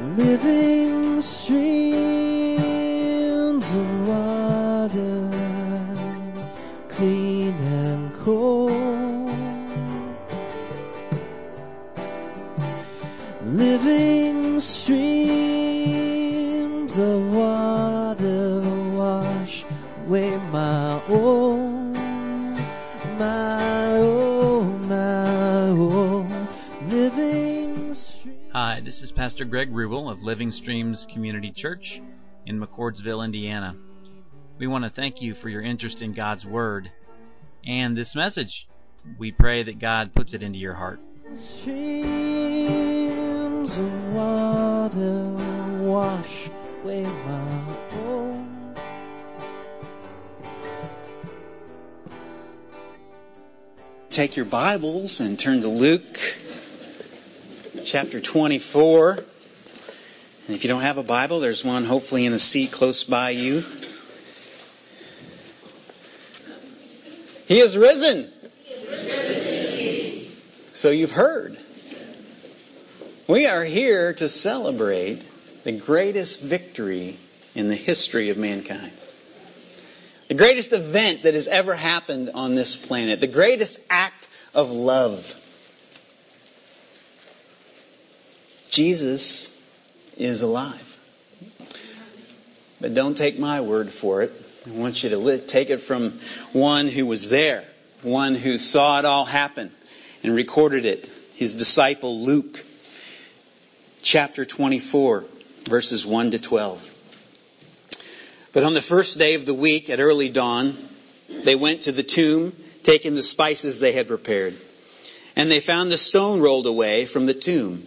living of Living Streams Community Church in McCordsville, Indiana. We want to thank you for your interest in God's Word and this message. We pray that God puts it into your heart. Streams of water wash away my own. Take your Bibles and turn to Luke chapter 24. And if you don't have a Bible, there's one hopefully in a seat close by you. He is risen. So you've heard. We are here to celebrate the greatest victory in the history of mankind. The greatest event that has ever happened on this planet. The greatest act of love. Jesus is alive. But don't take my word for it. I want you to take it from one who was there, one who saw it all happen and recorded it. His disciple Luke, chapter 24, verses 1 to 12. But on the first day of the week at early dawn, they went to the tomb, taking the spices they had prepared. And they found the stone rolled away from the tomb.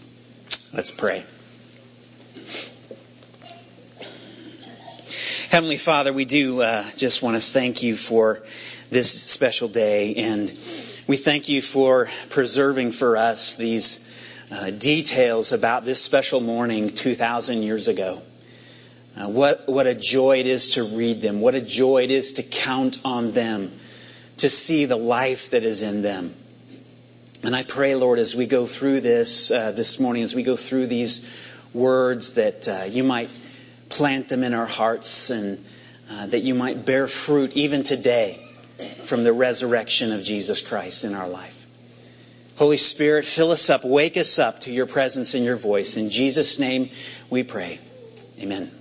Let's pray. Heavenly Father, we do uh, just want to thank you for this special day, and we thank you for preserving for us these uh, details about this special morning 2,000 years ago. Uh, what, what a joy it is to read them. What a joy it is to count on them, to see the life that is in them. And I pray, Lord, as we go through this uh, this morning, as we go through these words, that uh, you might plant them in our hearts and uh, that you might bear fruit even today from the resurrection of Jesus Christ in our life. Holy Spirit, fill us up, wake us up to your presence and your voice. In Jesus' name we pray. Amen.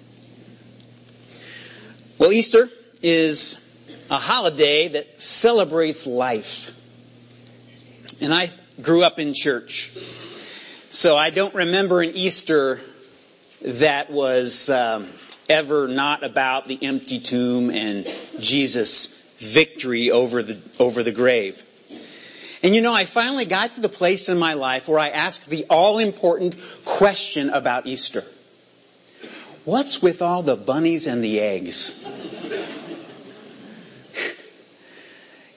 Well, Easter is a holiday that celebrates life. And I grew up in church. So I don't remember an Easter that was um, ever not about the empty tomb and Jesus' victory over the, over the grave. And you know, I finally got to the place in my life where I asked the all important question about Easter. What's with all the bunnies and the eggs?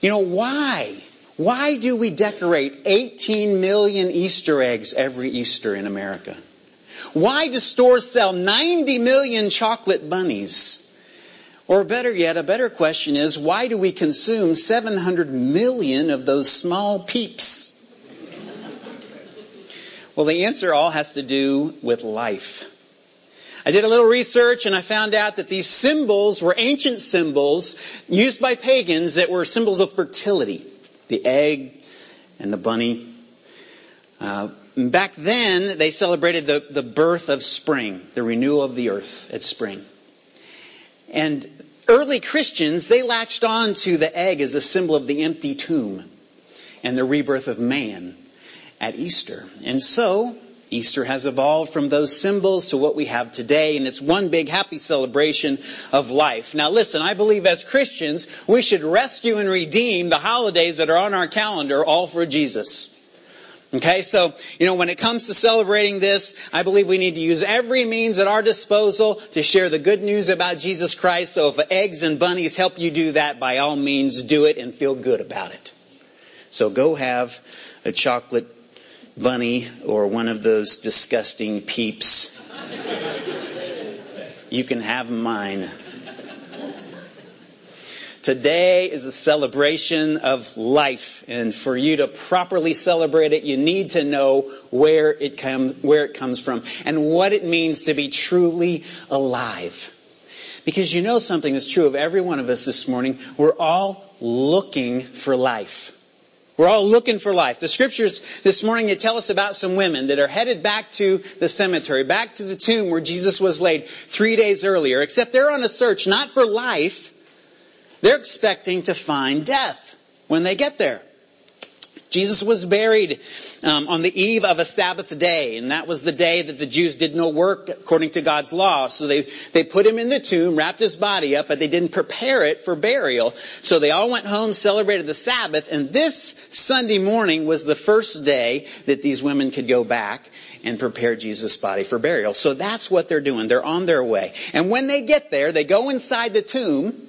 you know, why? Why do we decorate 18 million Easter eggs every Easter in America? Why do stores sell 90 million chocolate bunnies? Or better yet, a better question is, why do we consume 700 million of those small peeps? Well, the answer all has to do with life. I did a little research and I found out that these symbols were ancient symbols used by pagans that were symbols of fertility. The egg and the bunny. Uh, back then, they celebrated the, the birth of spring, the renewal of the earth at spring. And early Christians, they latched on to the egg as a symbol of the empty tomb and the rebirth of man at Easter. And so, Easter has evolved from those symbols to what we have today, and it's one big happy celebration of life. Now listen, I believe as Christians, we should rescue and redeem the holidays that are on our calendar all for Jesus. Okay, so, you know, when it comes to celebrating this, I believe we need to use every means at our disposal to share the good news about Jesus Christ. So if eggs and bunnies help you do that, by all means do it and feel good about it. So go have a chocolate bunny or one of those disgusting peeps. you can have mine. Today is a celebration of life, and for you to properly celebrate it, you need to know where it comes, where it comes from and what it means to be truly alive. Because you know something that's true of every one of us this morning. We're all looking for life. We're all looking for life. The scriptures this morning they tell us about some women that are headed back to the cemetery, back to the tomb where Jesus was laid three days earlier, except they're on a search not for life, they're expecting to find death when they get there. Jesus was buried um, on the eve of a Sabbath day, and that was the day that the Jews did no work according to God's law. So they, they put him in the tomb, wrapped his body up, but they didn't prepare it for burial. So they all went home, celebrated the Sabbath, and this Sunday morning was the first day that these women could go back and prepare Jesus' body for burial. So that's what they're doing. They're on their way. And when they get there, they go inside the tomb,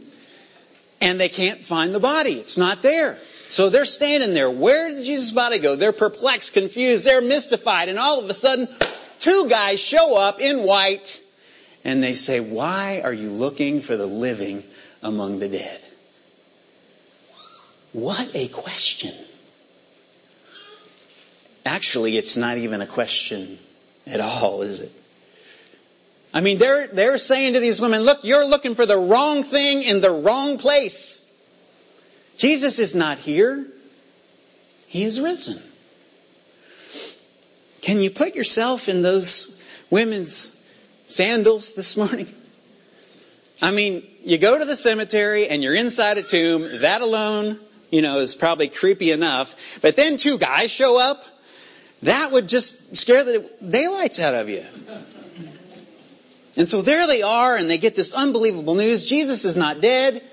and they can't find the body. It's not there. So they're standing there. Where did Jesus' body go? They're perplexed, confused, they're mystified, and all of a sudden, two guys show up in white and they say, Why are you looking for the living among the dead? What a question. Actually, it's not even a question at all, is it? I mean, they're, they're saying to these women, look, you're looking for the wrong thing in the wrong place. Jesus is not here. He is risen. Can you put yourself in those women's sandals this morning? I mean, you go to the cemetery and you're inside a tomb. That alone, you know, is probably creepy enough. But then two guys show up. That would just scare the daylights out of you. And so there they are, and they get this unbelievable news. Jesus is not dead.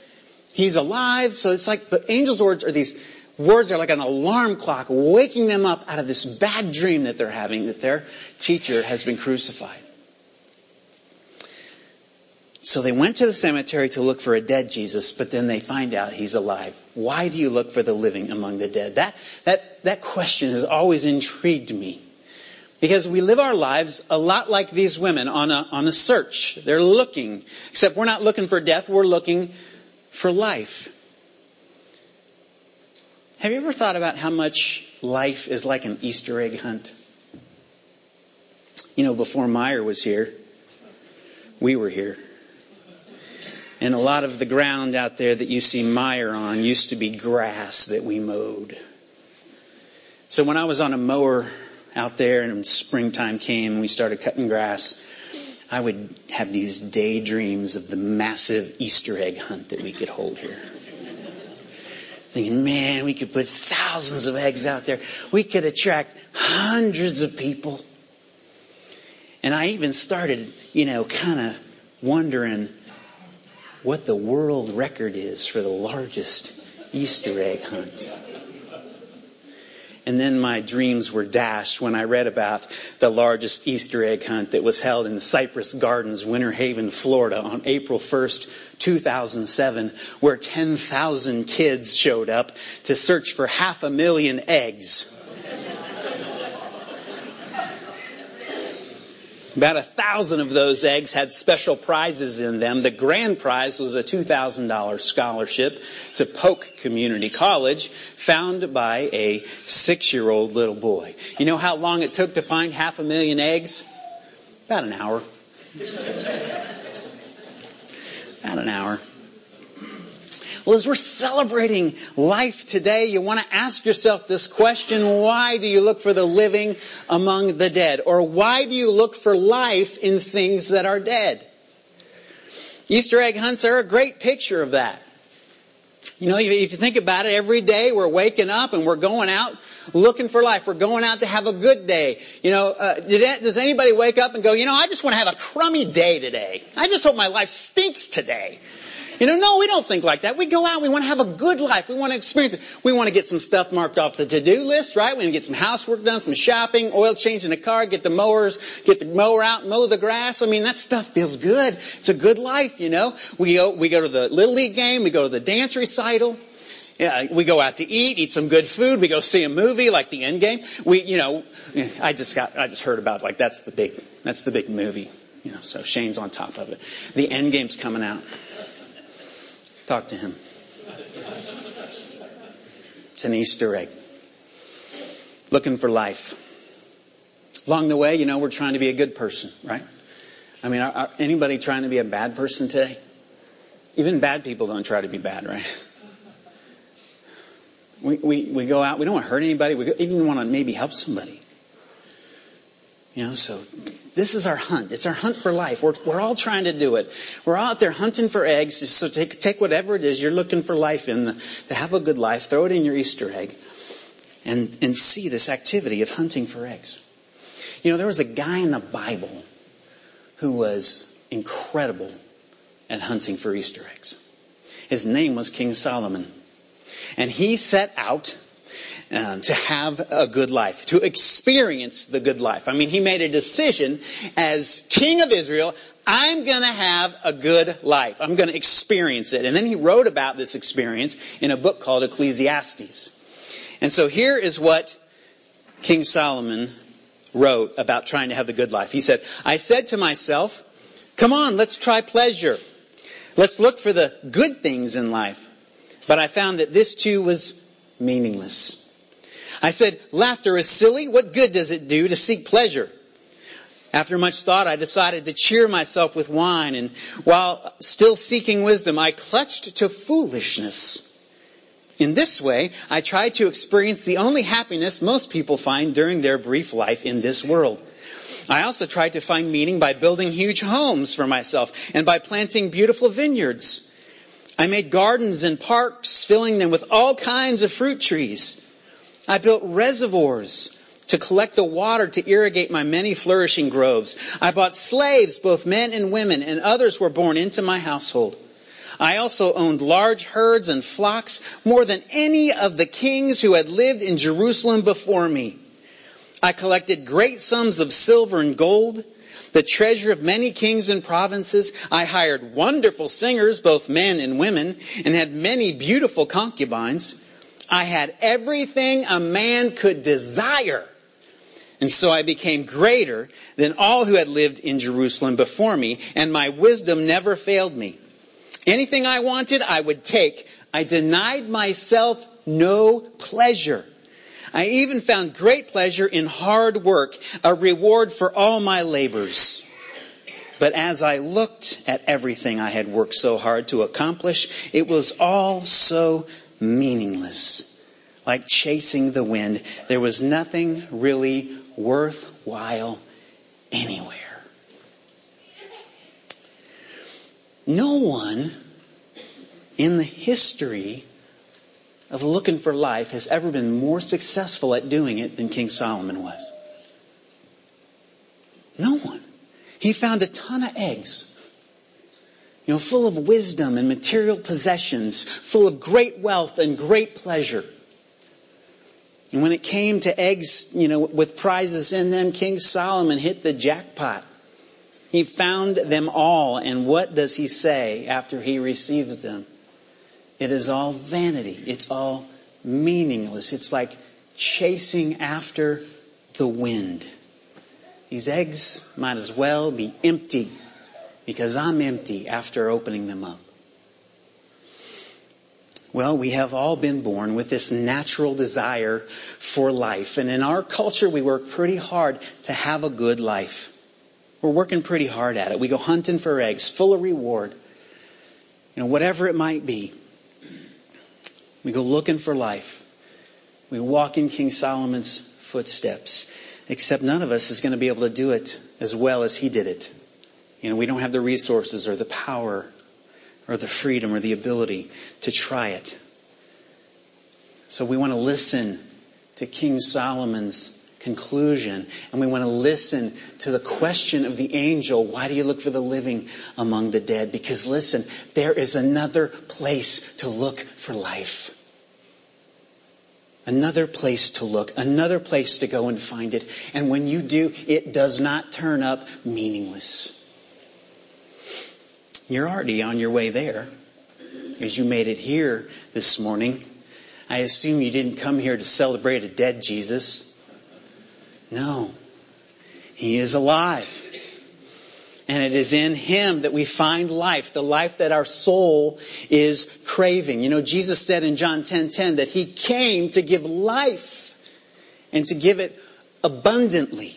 He's alive. So it's like the angel's words are these words are like an alarm clock waking them up out of this bad dream that they're having that their teacher has been crucified. So they went to the cemetery to look for a dead Jesus, but then they find out he's alive. Why do you look for the living among the dead? That, that, that question has always intrigued me. Because we live our lives a lot like these women on a, on a search. They're looking, except we're not looking for death, we're looking for life. Have you ever thought about how much life is like an Easter egg hunt? You know, before Meijer was here, we were here. And a lot of the ground out there that you see Meijer on used to be grass that we mowed. So when I was on a mower out there and springtime came and we started cutting grass, I would have these daydreams of the massive Easter egg hunt that we could hold here. Thinking, man, we could put thousands of eggs out there. We could attract hundreds of people. And I even started, you know, kind of wondering what the world record is for the largest Easter egg hunt. And then my dreams were dashed when I read about the largest Easter egg hunt that was held in Cypress Gardens, Winter Haven, Florida on April 1st, 2007, where 10,000 kids showed up to search for half a million eggs. About a thousand of those eggs had special prizes in them. The grand prize was a $2,000 scholarship to Polk Community College, found by a six-year-old little boy. You know how long it took to find half a million eggs? About an hour. About an hour. Well, as we're celebrating life today, you want to ask yourself this question, why do you look for the living among the dead? Or why do you look for life in things that are dead? Easter egg hunts are a great picture of that. You know, if you think about it, every day we're waking up and we're going out looking for life. We're going out to have a good day. You know, uh, does anybody wake up and go, you know, I just want to have a crummy day today. I just hope my life stinks today. You know, no, we don't think like that. We go out, we want to have a good life. We want to experience it. We want to get some stuff marked off the to-do list, right? We want to get some housework done, some shopping, oil change in the car, get the mowers, get the mower out, mow the grass. I mean, that stuff feels good. It's a good life, you know. We go, we go to the Little League game, we go to the dance recital. Yeah, we go out to eat, eat some good food. We go see a movie like the Endgame. We, you know, I just got, I just heard about like that's the big, that's the big movie. You know, so Shane's on top of it. The Endgame's coming out. Talk to him. It's an Easter egg. Looking for life. Along the way, you know, we're trying to be a good person, right? I mean, are, are anybody trying to be a bad person today? Even bad people don't try to be bad, right? We, we, we go out, we don't want to hurt anybody, we even want to maybe help somebody. You know, so this is our hunt. It's our hunt for life. We're, we're all trying to do it. We're out there hunting for eggs. So take, take whatever it is you're looking for life in, the, to have a good life, throw it in your Easter egg, and, and see this activity of hunting for eggs. You know, there was a guy in the Bible who was incredible at hunting for Easter eggs. His name was King Solomon. And he set out um, to have a good life, to experience the good life. I mean, he made a decision as king of Israel, I'm going to have a good life. I'm going to experience it. And then he wrote about this experience in a book called Ecclesiastes. And so here is what King Solomon wrote about trying to have the good life. He said, I said to myself, come on, let's try pleasure. Let's look for the good things in life. But I found that this too was meaningless. I said, laughter is silly. What good does it do to seek pleasure? After much thought, I decided to cheer myself with wine, and while still seeking wisdom, I clutched to foolishness. In this way, I tried to experience the only happiness most people find during their brief life in this world. I also tried to find meaning by building huge homes for myself and by planting beautiful vineyards. I made gardens and parks, filling them with all kinds of fruit trees. I built reservoirs to collect the water to irrigate my many flourishing groves. I bought slaves, both men and women, and others were born into my household. I also owned large herds and flocks, more than any of the kings who had lived in Jerusalem before me. I collected great sums of silver and gold the treasure of many kings and provinces. I hired wonderful singers, both men and women, and had many beautiful concubines. I had everything a man could desire. And so I became greater than all who had lived in Jerusalem before me, and my wisdom never failed me. Anything I wanted, I would take. I denied myself no pleasure. I even found great pleasure in hard work, a reward for all my labors. But as I looked at everything I had worked so hard to accomplish, it was all so meaningless. Like chasing the wind. There was nothing really worthwhile anywhere. No one in the history of looking for life has ever been more successful at doing it than King Solomon was. No one. He found a ton of eggs. You know, full of wisdom and material possessions, full of great wealth and great pleasure. And when it came to eggs, you know, with prizes in them, King Solomon hit the jackpot. He found them all, and what does he say after he receives them? It is all vanity. It's all meaningless. It's like chasing after the wind. These eggs might as well be empty because I'm empty after opening them up. Well, we have all been born with this natural desire for life. And in our culture, we work pretty hard to have a good life. We're working pretty hard at it. We go hunting for eggs, full of reward. You know, whatever it might be. We go looking for life. We walk in King Solomon's footsteps. Except none of us is going to be able to do it as well as he did it. You know, we don't have the resources or the power or the freedom or the ability to try it. So we want to listen to King Solomon's conclusion and we want to listen to the question of the angel, why do you look for the living among the dead? Because listen, there is another place to look for life. Another place to look, another place to go and find it. And when you do, it does not turn up meaningless. You're already on your way there. As you made it here this morning, I assume you didn't come here to celebrate a dead Jesus. No. He is alive. And it is in Him that we find life, the life that our soul is craving. You know, Jesus said in John 10:10 10, 10, that He came to give life and to give it abundantly.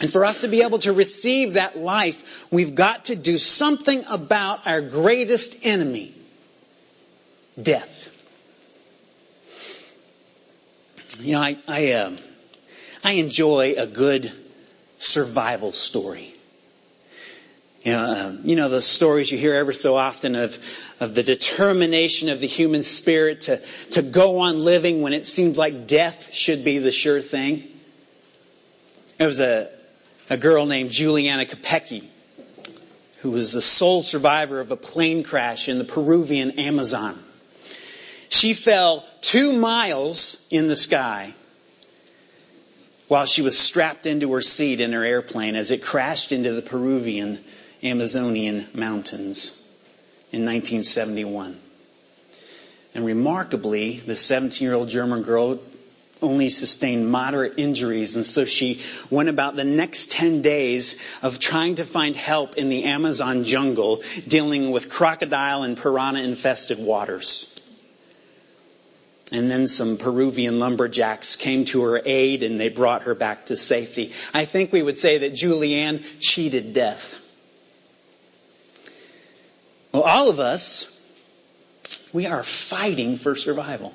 And for us to be able to receive that life, we've got to do something about our greatest enemy, death. You know, I I, uh, I enjoy a good survival story. You know, uh, you know the stories you hear ever so often of of the determination of the human spirit to to go on living when it seems like death should be the sure thing. There was a a girl named Juliana Kopecky, who was the sole survivor of a plane crash in the Peruvian Amazon. She fell two miles in the sky while she was strapped into her seat in her airplane as it crashed into the Peruvian Amazonian mountains in 1971. And remarkably, the 17 year old German girl only sustained moderate injuries, and so she went about the next 10 days of trying to find help in the Amazon jungle, dealing with crocodile and piranha infested waters. And then some Peruvian lumberjacks came to her aid and they brought her back to safety. I think we would say that Julianne cheated death. Well, all of us, we are fighting for survival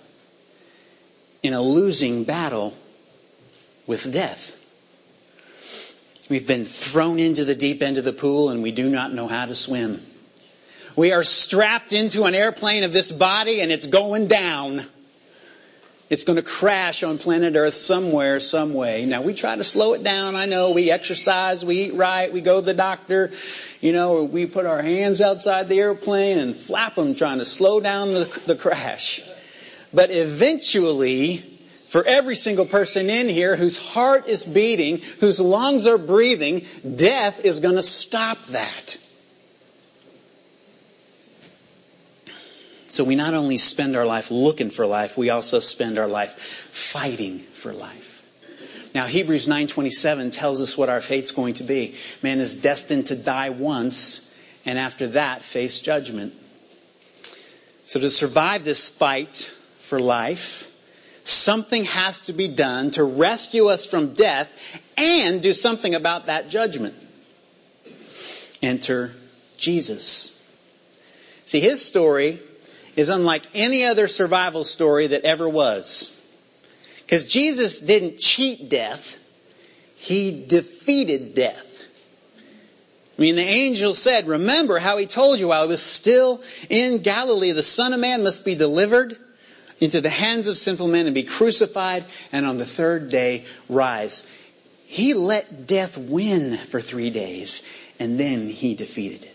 in a losing battle with death. We've been thrown into the deep end of the pool and we do not know how to swim. We are strapped into an airplane of this body and it's going down. It's going to crash on planet Earth somewhere, some way. Now we try to slow it down. I know we exercise, we eat right, we go to the doctor, you know, we put our hands outside the airplane and flap them trying to slow down the, the crash. But eventually, for every single person in here whose heart is beating, whose lungs are breathing, death is going to stop that. So we not only spend our life looking for life, we also spend our life fighting for life. Now Hebrews 9:27 tells us what our fate's going to be. Man is destined to die once and after that face judgment. So to survive this fight for life, something has to be done to rescue us from death and do something about that judgment. Enter Jesus. See, his story is unlike any other survival story that ever was. Because Jesus didn't cheat death, he defeated death. I mean, the angel said, remember how he told you while he was still in Galilee, the Son of Man must be delivered into the hands of sinful men and be crucified and on the third day rise. He let death win for three days and then he defeated it.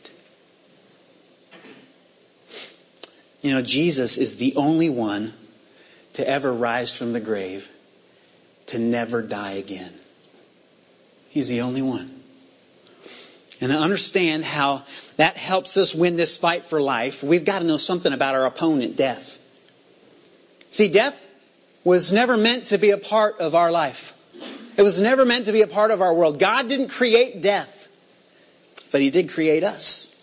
You know, Jesus is the only one to ever rise from the grave, to never die again. He's the only one. And to understand how that helps us win this fight for life, we've got to know something about our opponent, death. See, death was never meant to be a part of our life. It was never meant to be a part of our world. God didn't create death, but He did create us.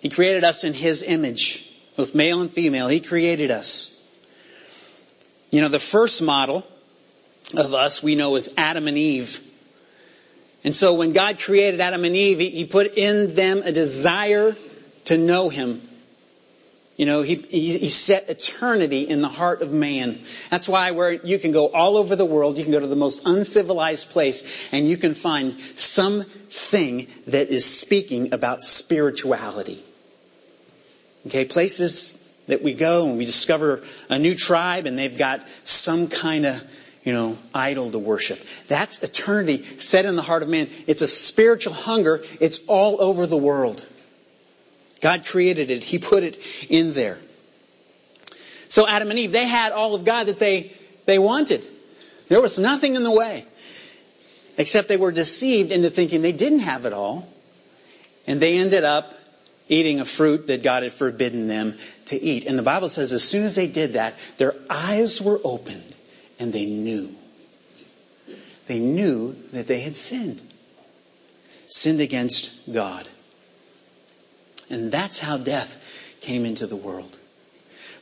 He created us in His image, both male and female. He created us. You know, the first model of us we know is Adam and Eve. And so when God created Adam and Eve, He put in them a desire to know Him. You know, he, he, set eternity in the heart of man. That's why where you can go all over the world, you can go to the most uncivilized place, and you can find something that is speaking about spirituality. Okay, places that we go and we discover a new tribe and they've got some kind of, you know, idol to worship. That's eternity set in the heart of man. It's a spiritual hunger. It's all over the world. God created it. He put it in there. So Adam and Eve, they had all of God that they, they wanted. There was nothing in the way. Except they were deceived into thinking they didn't have it all. And they ended up eating a fruit that God had forbidden them to eat. And the Bible says as soon as they did that, their eyes were opened and they knew. They knew that they had sinned. Sinned against God. And that's how death came into the world.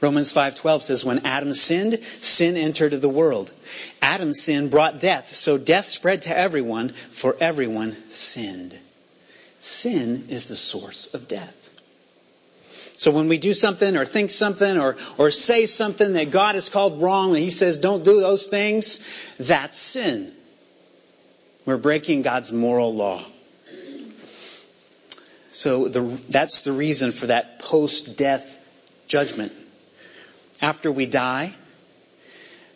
Romans 5:12 says when Adam sinned, sin entered the world. Adam's sin brought death, so death spread to everyone, for everyone sinned. Sin is the source of death. So when we do something or think something or, or say something that God has called wrong and He says don't do those things, that's sin. We're breaking God's moral law. So the, that's the reason for that post-death judgment. After we die,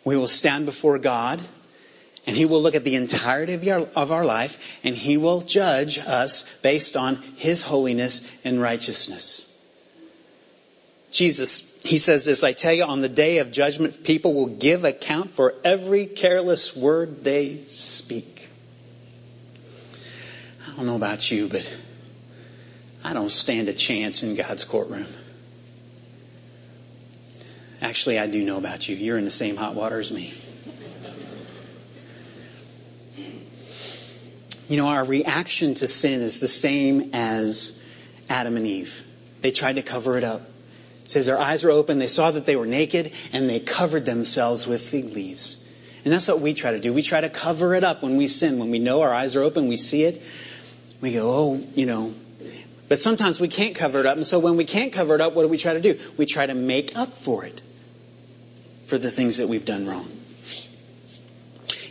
we will stand before God and He will look at the entirety of, our life and He will judge us based on His holiness and righteousness. Jesus, He says this, I tell you, on the day of judgment, people will give account for every careless word they speak. I don't know about you, but I don't stand a chance in God's courtroom. Actually, I do know about you. You're in the same hot water as me. You know, our reaction to sin is the same as Adam and Eve. They tried to cover it up. It says their eyes were open, they saw that they were naked, and they covered themselves with fig leaves. And that's what we try to do. We try to cover it up when we sin. When we know our eyes are open, we see it. We go, oh, you know, but sometimes we can't cover it up. And so when we can't cover it up, what do we try to do? We try to make up for it. For the things that we've done wrong.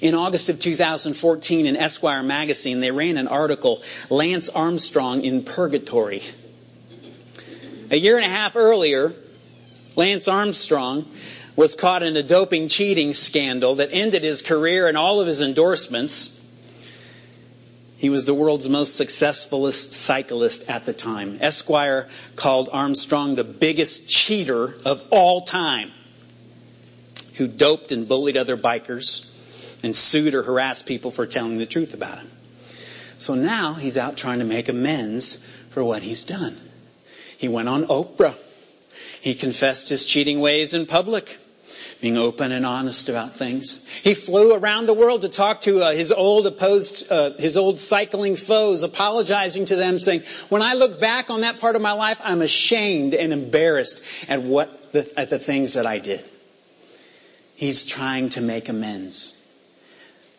In August of 2014 in Esquire magazine, they ran an article, Lance Armstrong in Purgatory. A year and a half earlier, Lance Armstrong was caught in a doping cheating scandal that ended his career and all of his endorsements. He was the world's most successful cyclist at the time. Esquire called Armstrong the biggest cheater of all time, who doped and bullied other bikers and sued or harassed people for telling the truth about him. So now he's out trying to make amends for what he's done. He went on Oprah. He confessed his cheating ways in public being open and honest about things. He flew around the world to talk to uh, his old opposed, uh, his old cycling foes, apologizing to them, saying, "When I look back on that part of my life, I'm ashamed and embarrassed at what the, at the things that I did." He's trying to make amends,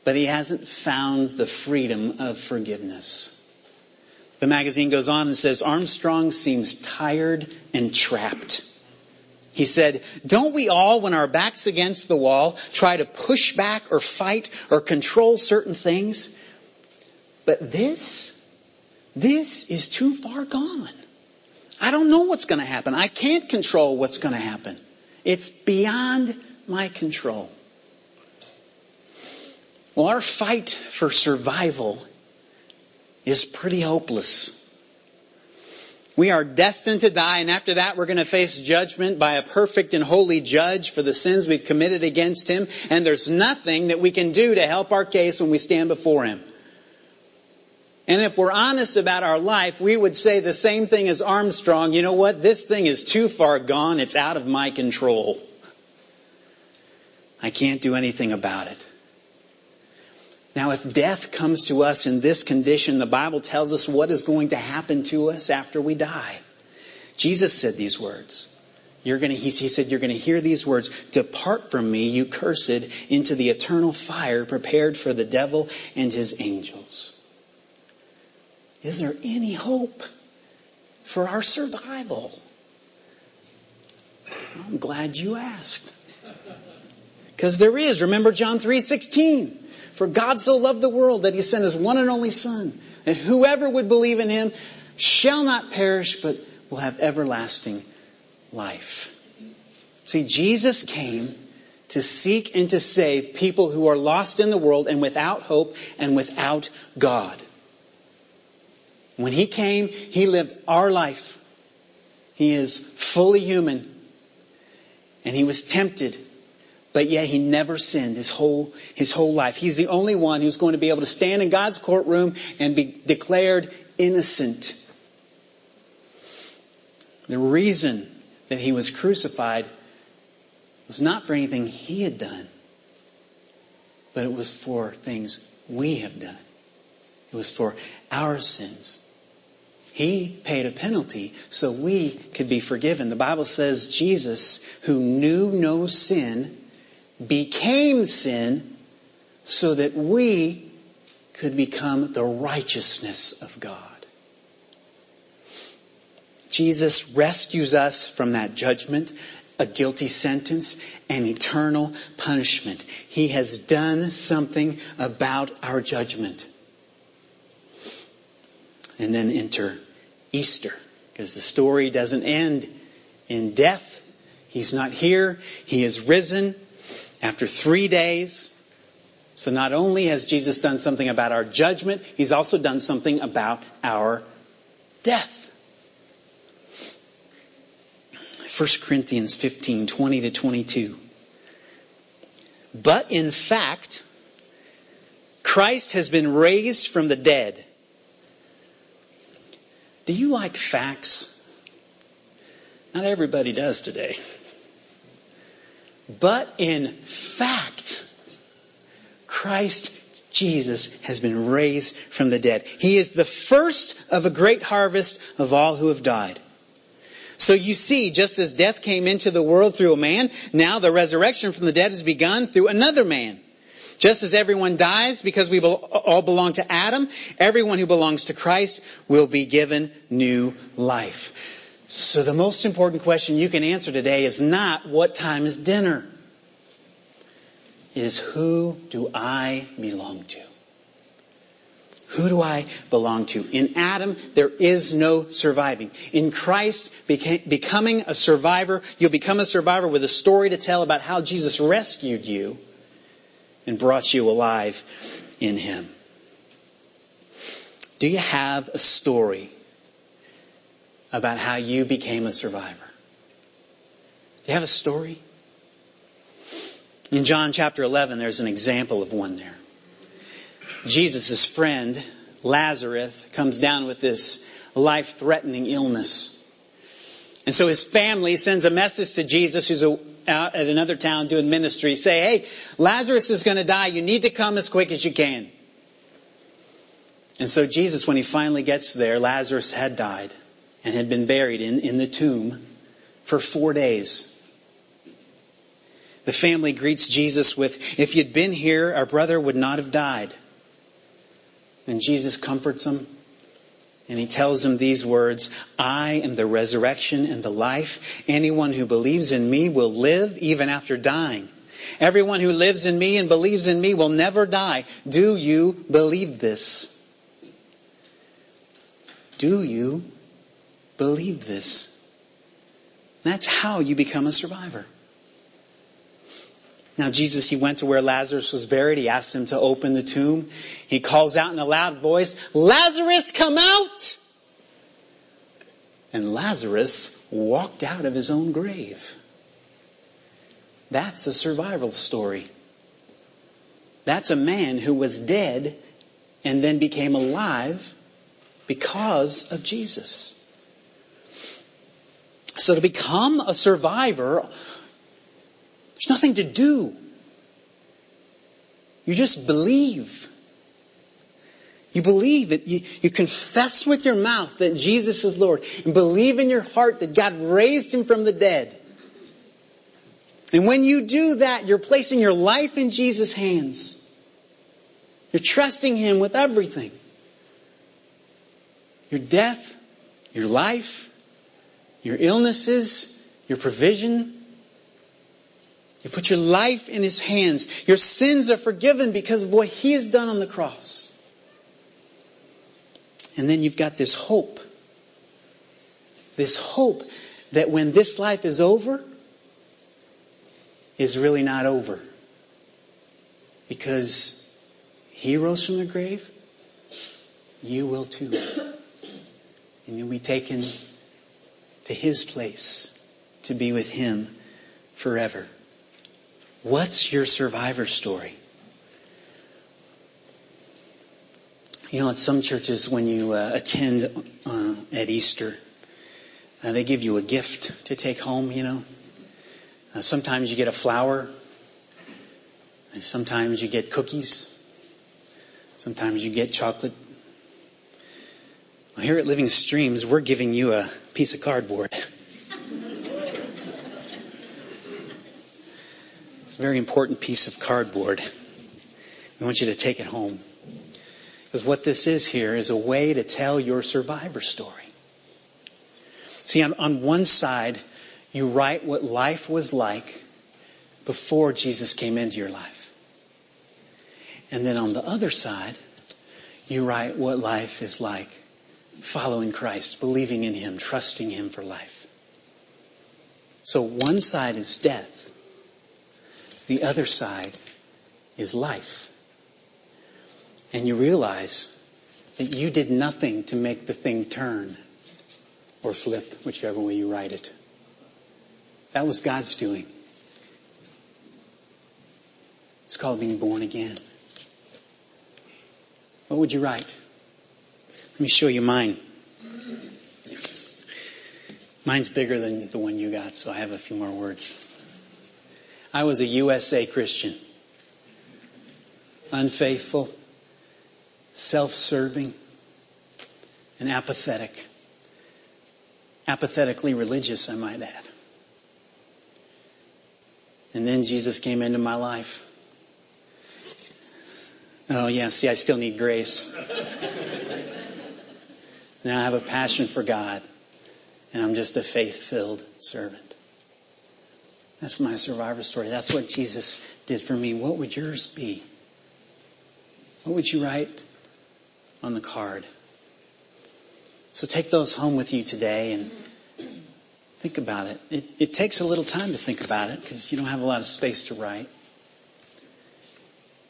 but he hasn't found the freedom of forgiveness. The magazine goes on and says Armstrong seems tired and trapped. He said, Don't we all, when our back's against the wall, try to push back or fight or control certain things? But this, this is too far gone. I don't know what's going to happen. I can't control what's going to happen. It's beyond my control. Well, our fight for survival is pretty hopeless. We are destined to die, and after that, we're going to face judgment by a perfect and holy judge for the sins we've committed against him, and there's nothing that we can do to help our case when we stand before him. And if we're honest about our life, we would say the same thing as Armstrong. You know what? This thing is too far gone. It's out of my control. I can't do anything about it. Now, if death comes to us in this condition, the Bible tells us what is going to happen to us after we die. Jesus said these words. You're going to, he, said, you're going to hear these words, depart from me, you cursed, into the eternal fire prepared for the devil and his angels. Is there any hope for our survival? I'm glad you asked. Because there is. Remember John 3:16. For God so loved the world that he sent his one and only son, that whoever would believe in him shall not perish but will have everlasting life. See, Jesus came to seek and to save people who are lost in the world and without hope and without God. When he came, he lived our life. He is fully human. And he was tempted, but yet he never sinned his whole, his whole life. He's the only one who's going to be able to stand in God's courtroom and be declared innocent. The reason that he was crucified was not for anything he had done, but it was for things we have done. It was for our sins. He paid a penalty so we could be forgiven. The Bible says Jesus, who knew no sin, became sin so that we could become the righteousness of God. Jesus rescues us from that judgment, a guilty sentence, and eternal punishment. He has done something about our judgment. And then enter Easter, because the story doesn't end in death. He's not here. He is risen after three days. So not only has Jesus done something about our judgment, he's also done something about our death. 1 Corinthians 15, 20 to 22. But in fact, Christ has been raised from the dead. Do you like facts? Not everybody does today. But in fact, Christ Jesus has been raised from the dead. He is the first of a great harvest of all who have died. So you see, just as death came into the world through a man, now the resurrection from the dead has begun through another man. Just as everyone dies because we all belong to Adam, everyone who belongs to Christ will be given new life. So the most important question you can answer today is not what time is dinner. It is who do I belong to? Who do I belong to? In Adam, there is no surviving. In Christ, becoming a survivor, you'll become a survivor with a story to tell about how Jesus rescued you and brought you alive in Him. Do you have a story about how you became a survivor? Do you have a story? In John chapter 11, there's an example of one there. Jesus' friend, Lazarus, comes down with this life threatening illness. And so his family sends a message to Jesus, who's out at another town doing ministry, say, hey, Lazarus is going to die. You need to come as quick as you can. And so Jesus, when he finally gets there, Lazarus had died and had been buried in, in the tomb for four days. The family greets Jesus with, if you'd been here, our brother would not have died. And Jesus comforts them. And he tells them these words I am the resurrection and the life. Anyone who believes in me will live even after dying. Everyone who lives in me and believes in me will never die. Do you believe this? Do you believe this? That's how you become a survivor. Now, Jesus, he went to where Lazarus was buried. He asked him to open the tomb. He calls out in a loud voice, Lazarus, come out! And Lazarus walked out of his own grave. That's a survival story. That's a man who was dead and then became alive because of Jesus. So to become a survivor there's nothing to do. You just believe. You believe it. You, you confess with your mouth that Jesus is Lord and believe in your heart that God raised him from the dead. And when you do that, you're placing your life in Jesus' hands. You're trusting him with everything. Your death, your life, your illnesses, your provision, You put your life in His hands. Your sins are forgiven because of what He has done on the cross. And then you've got this hope. This hope that when this life is over, is really not over. Because He rose from the grave, you will too. And you'll be taken to His place to be with Him forever. What's your survivor story? You know, at some churches, when you uh, attend uh, at Easter, uh, they give you a gift to take home, you know. Uh, sometimes you get a flower. And sometimes you get cookies. Sometimes you get chocolate. Well, here at Living Streams, we're giving you a piece of cardboard. it's a very important piece of cardboard. We want you to take it home. Because what this is here is a way to tell your survivor story. See, on, on one side, you write what life was like before Jesus came into your life. And then on the other side, you write what life is like following Christ, believing in Him, trusting Him for life. So one side is death. The other side is life and you realize that you did nothing to make the thing turn or flip, whichever way you write it. That was God's doing. It's called being born again. What would you write? Let me show you mine. Mine's bigger than the one you got, so I have a few more words. I was a USA Christian. Unfaithful, self-serving, and apathetic. Apathetically religious, I might add. And then Jesus came into my life. Oh yeah, see, I still need grace. Now I have a passion for God, and I'm just a faith-filled servant. That's my survivor story. That's what Jesus did for me. What would yours be? What would you write on the card. So take those home with you today and think about it. It, it takes a little time to think about it because you don't have a lot of space to write.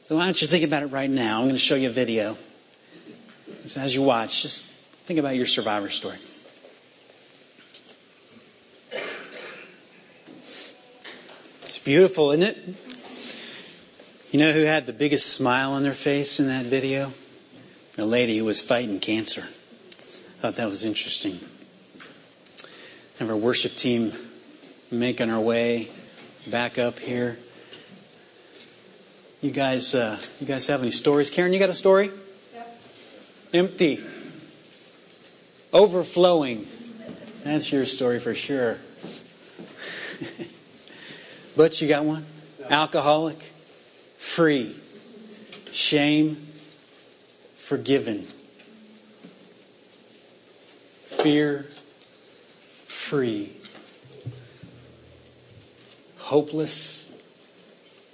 So why don't you think about it right now? I'm going to show you a video. So as you watch, just think about your survivor story. It's beautiful, isn't it? You know who had the biggest smile on their face in that video? a lady who was fighting cancer. I thought that was interesting. Have our worship team making our way back up here. You guys, uh, you guys have any stories? Karen, you got a story? Yep. Empty. Overflowing. That's your story for sure. but you got one? Alcoholic. Free. Shame forgiven, fear free, hopeless,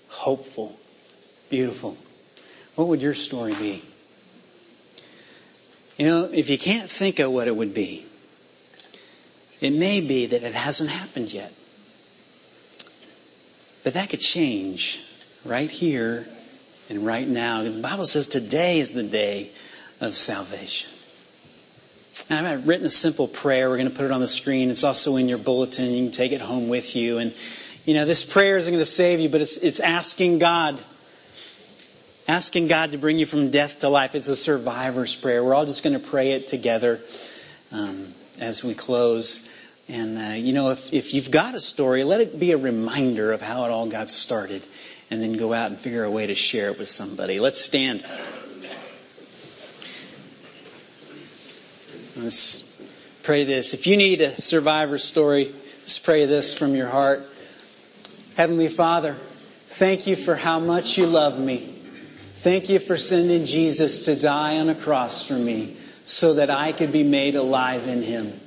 hopeful, beautiful. What would your story be? You know, if you can't think of what it would be, it may be that it hasn't happened yet. But that could change right here and right now. The Bible says today is the day of salvation. And I've written a simple prayer. We're going to put it on the screen. It's also in your bulletin. You can take it home with you. And, you know, this prayer isn't going to save you, but it's, it's asking God, asking God to bring you from death to life. It's a survivor's prayer. We're all just going to pray it together um, as we close. And, uh, you know, if, if you've got a story, let it be a reminder of how it all got started and then go out and figure a way to share it with somebody. Let's stand. Let's pray this. If you need a survivor story, let's pray this from your heart. Heavenly Father, thank you for how much you love me. Thank you for sending Jesus to die on a cross for me so that I could be made alive in him.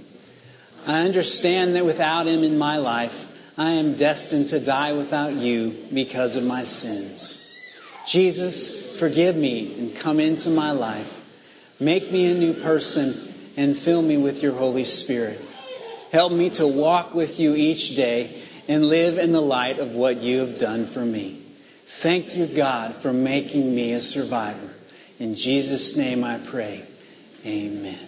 I understand that without him in my life, I am destined to die without you because of my sins. Jesus, forgive me and come into my life. Make me a new person and fill me with your Holy Spirit. Help me to walk with you each day and live in the light of what you have done for me. Thank you, God, for making me a survivor. In Jesus' name I pray. Amen.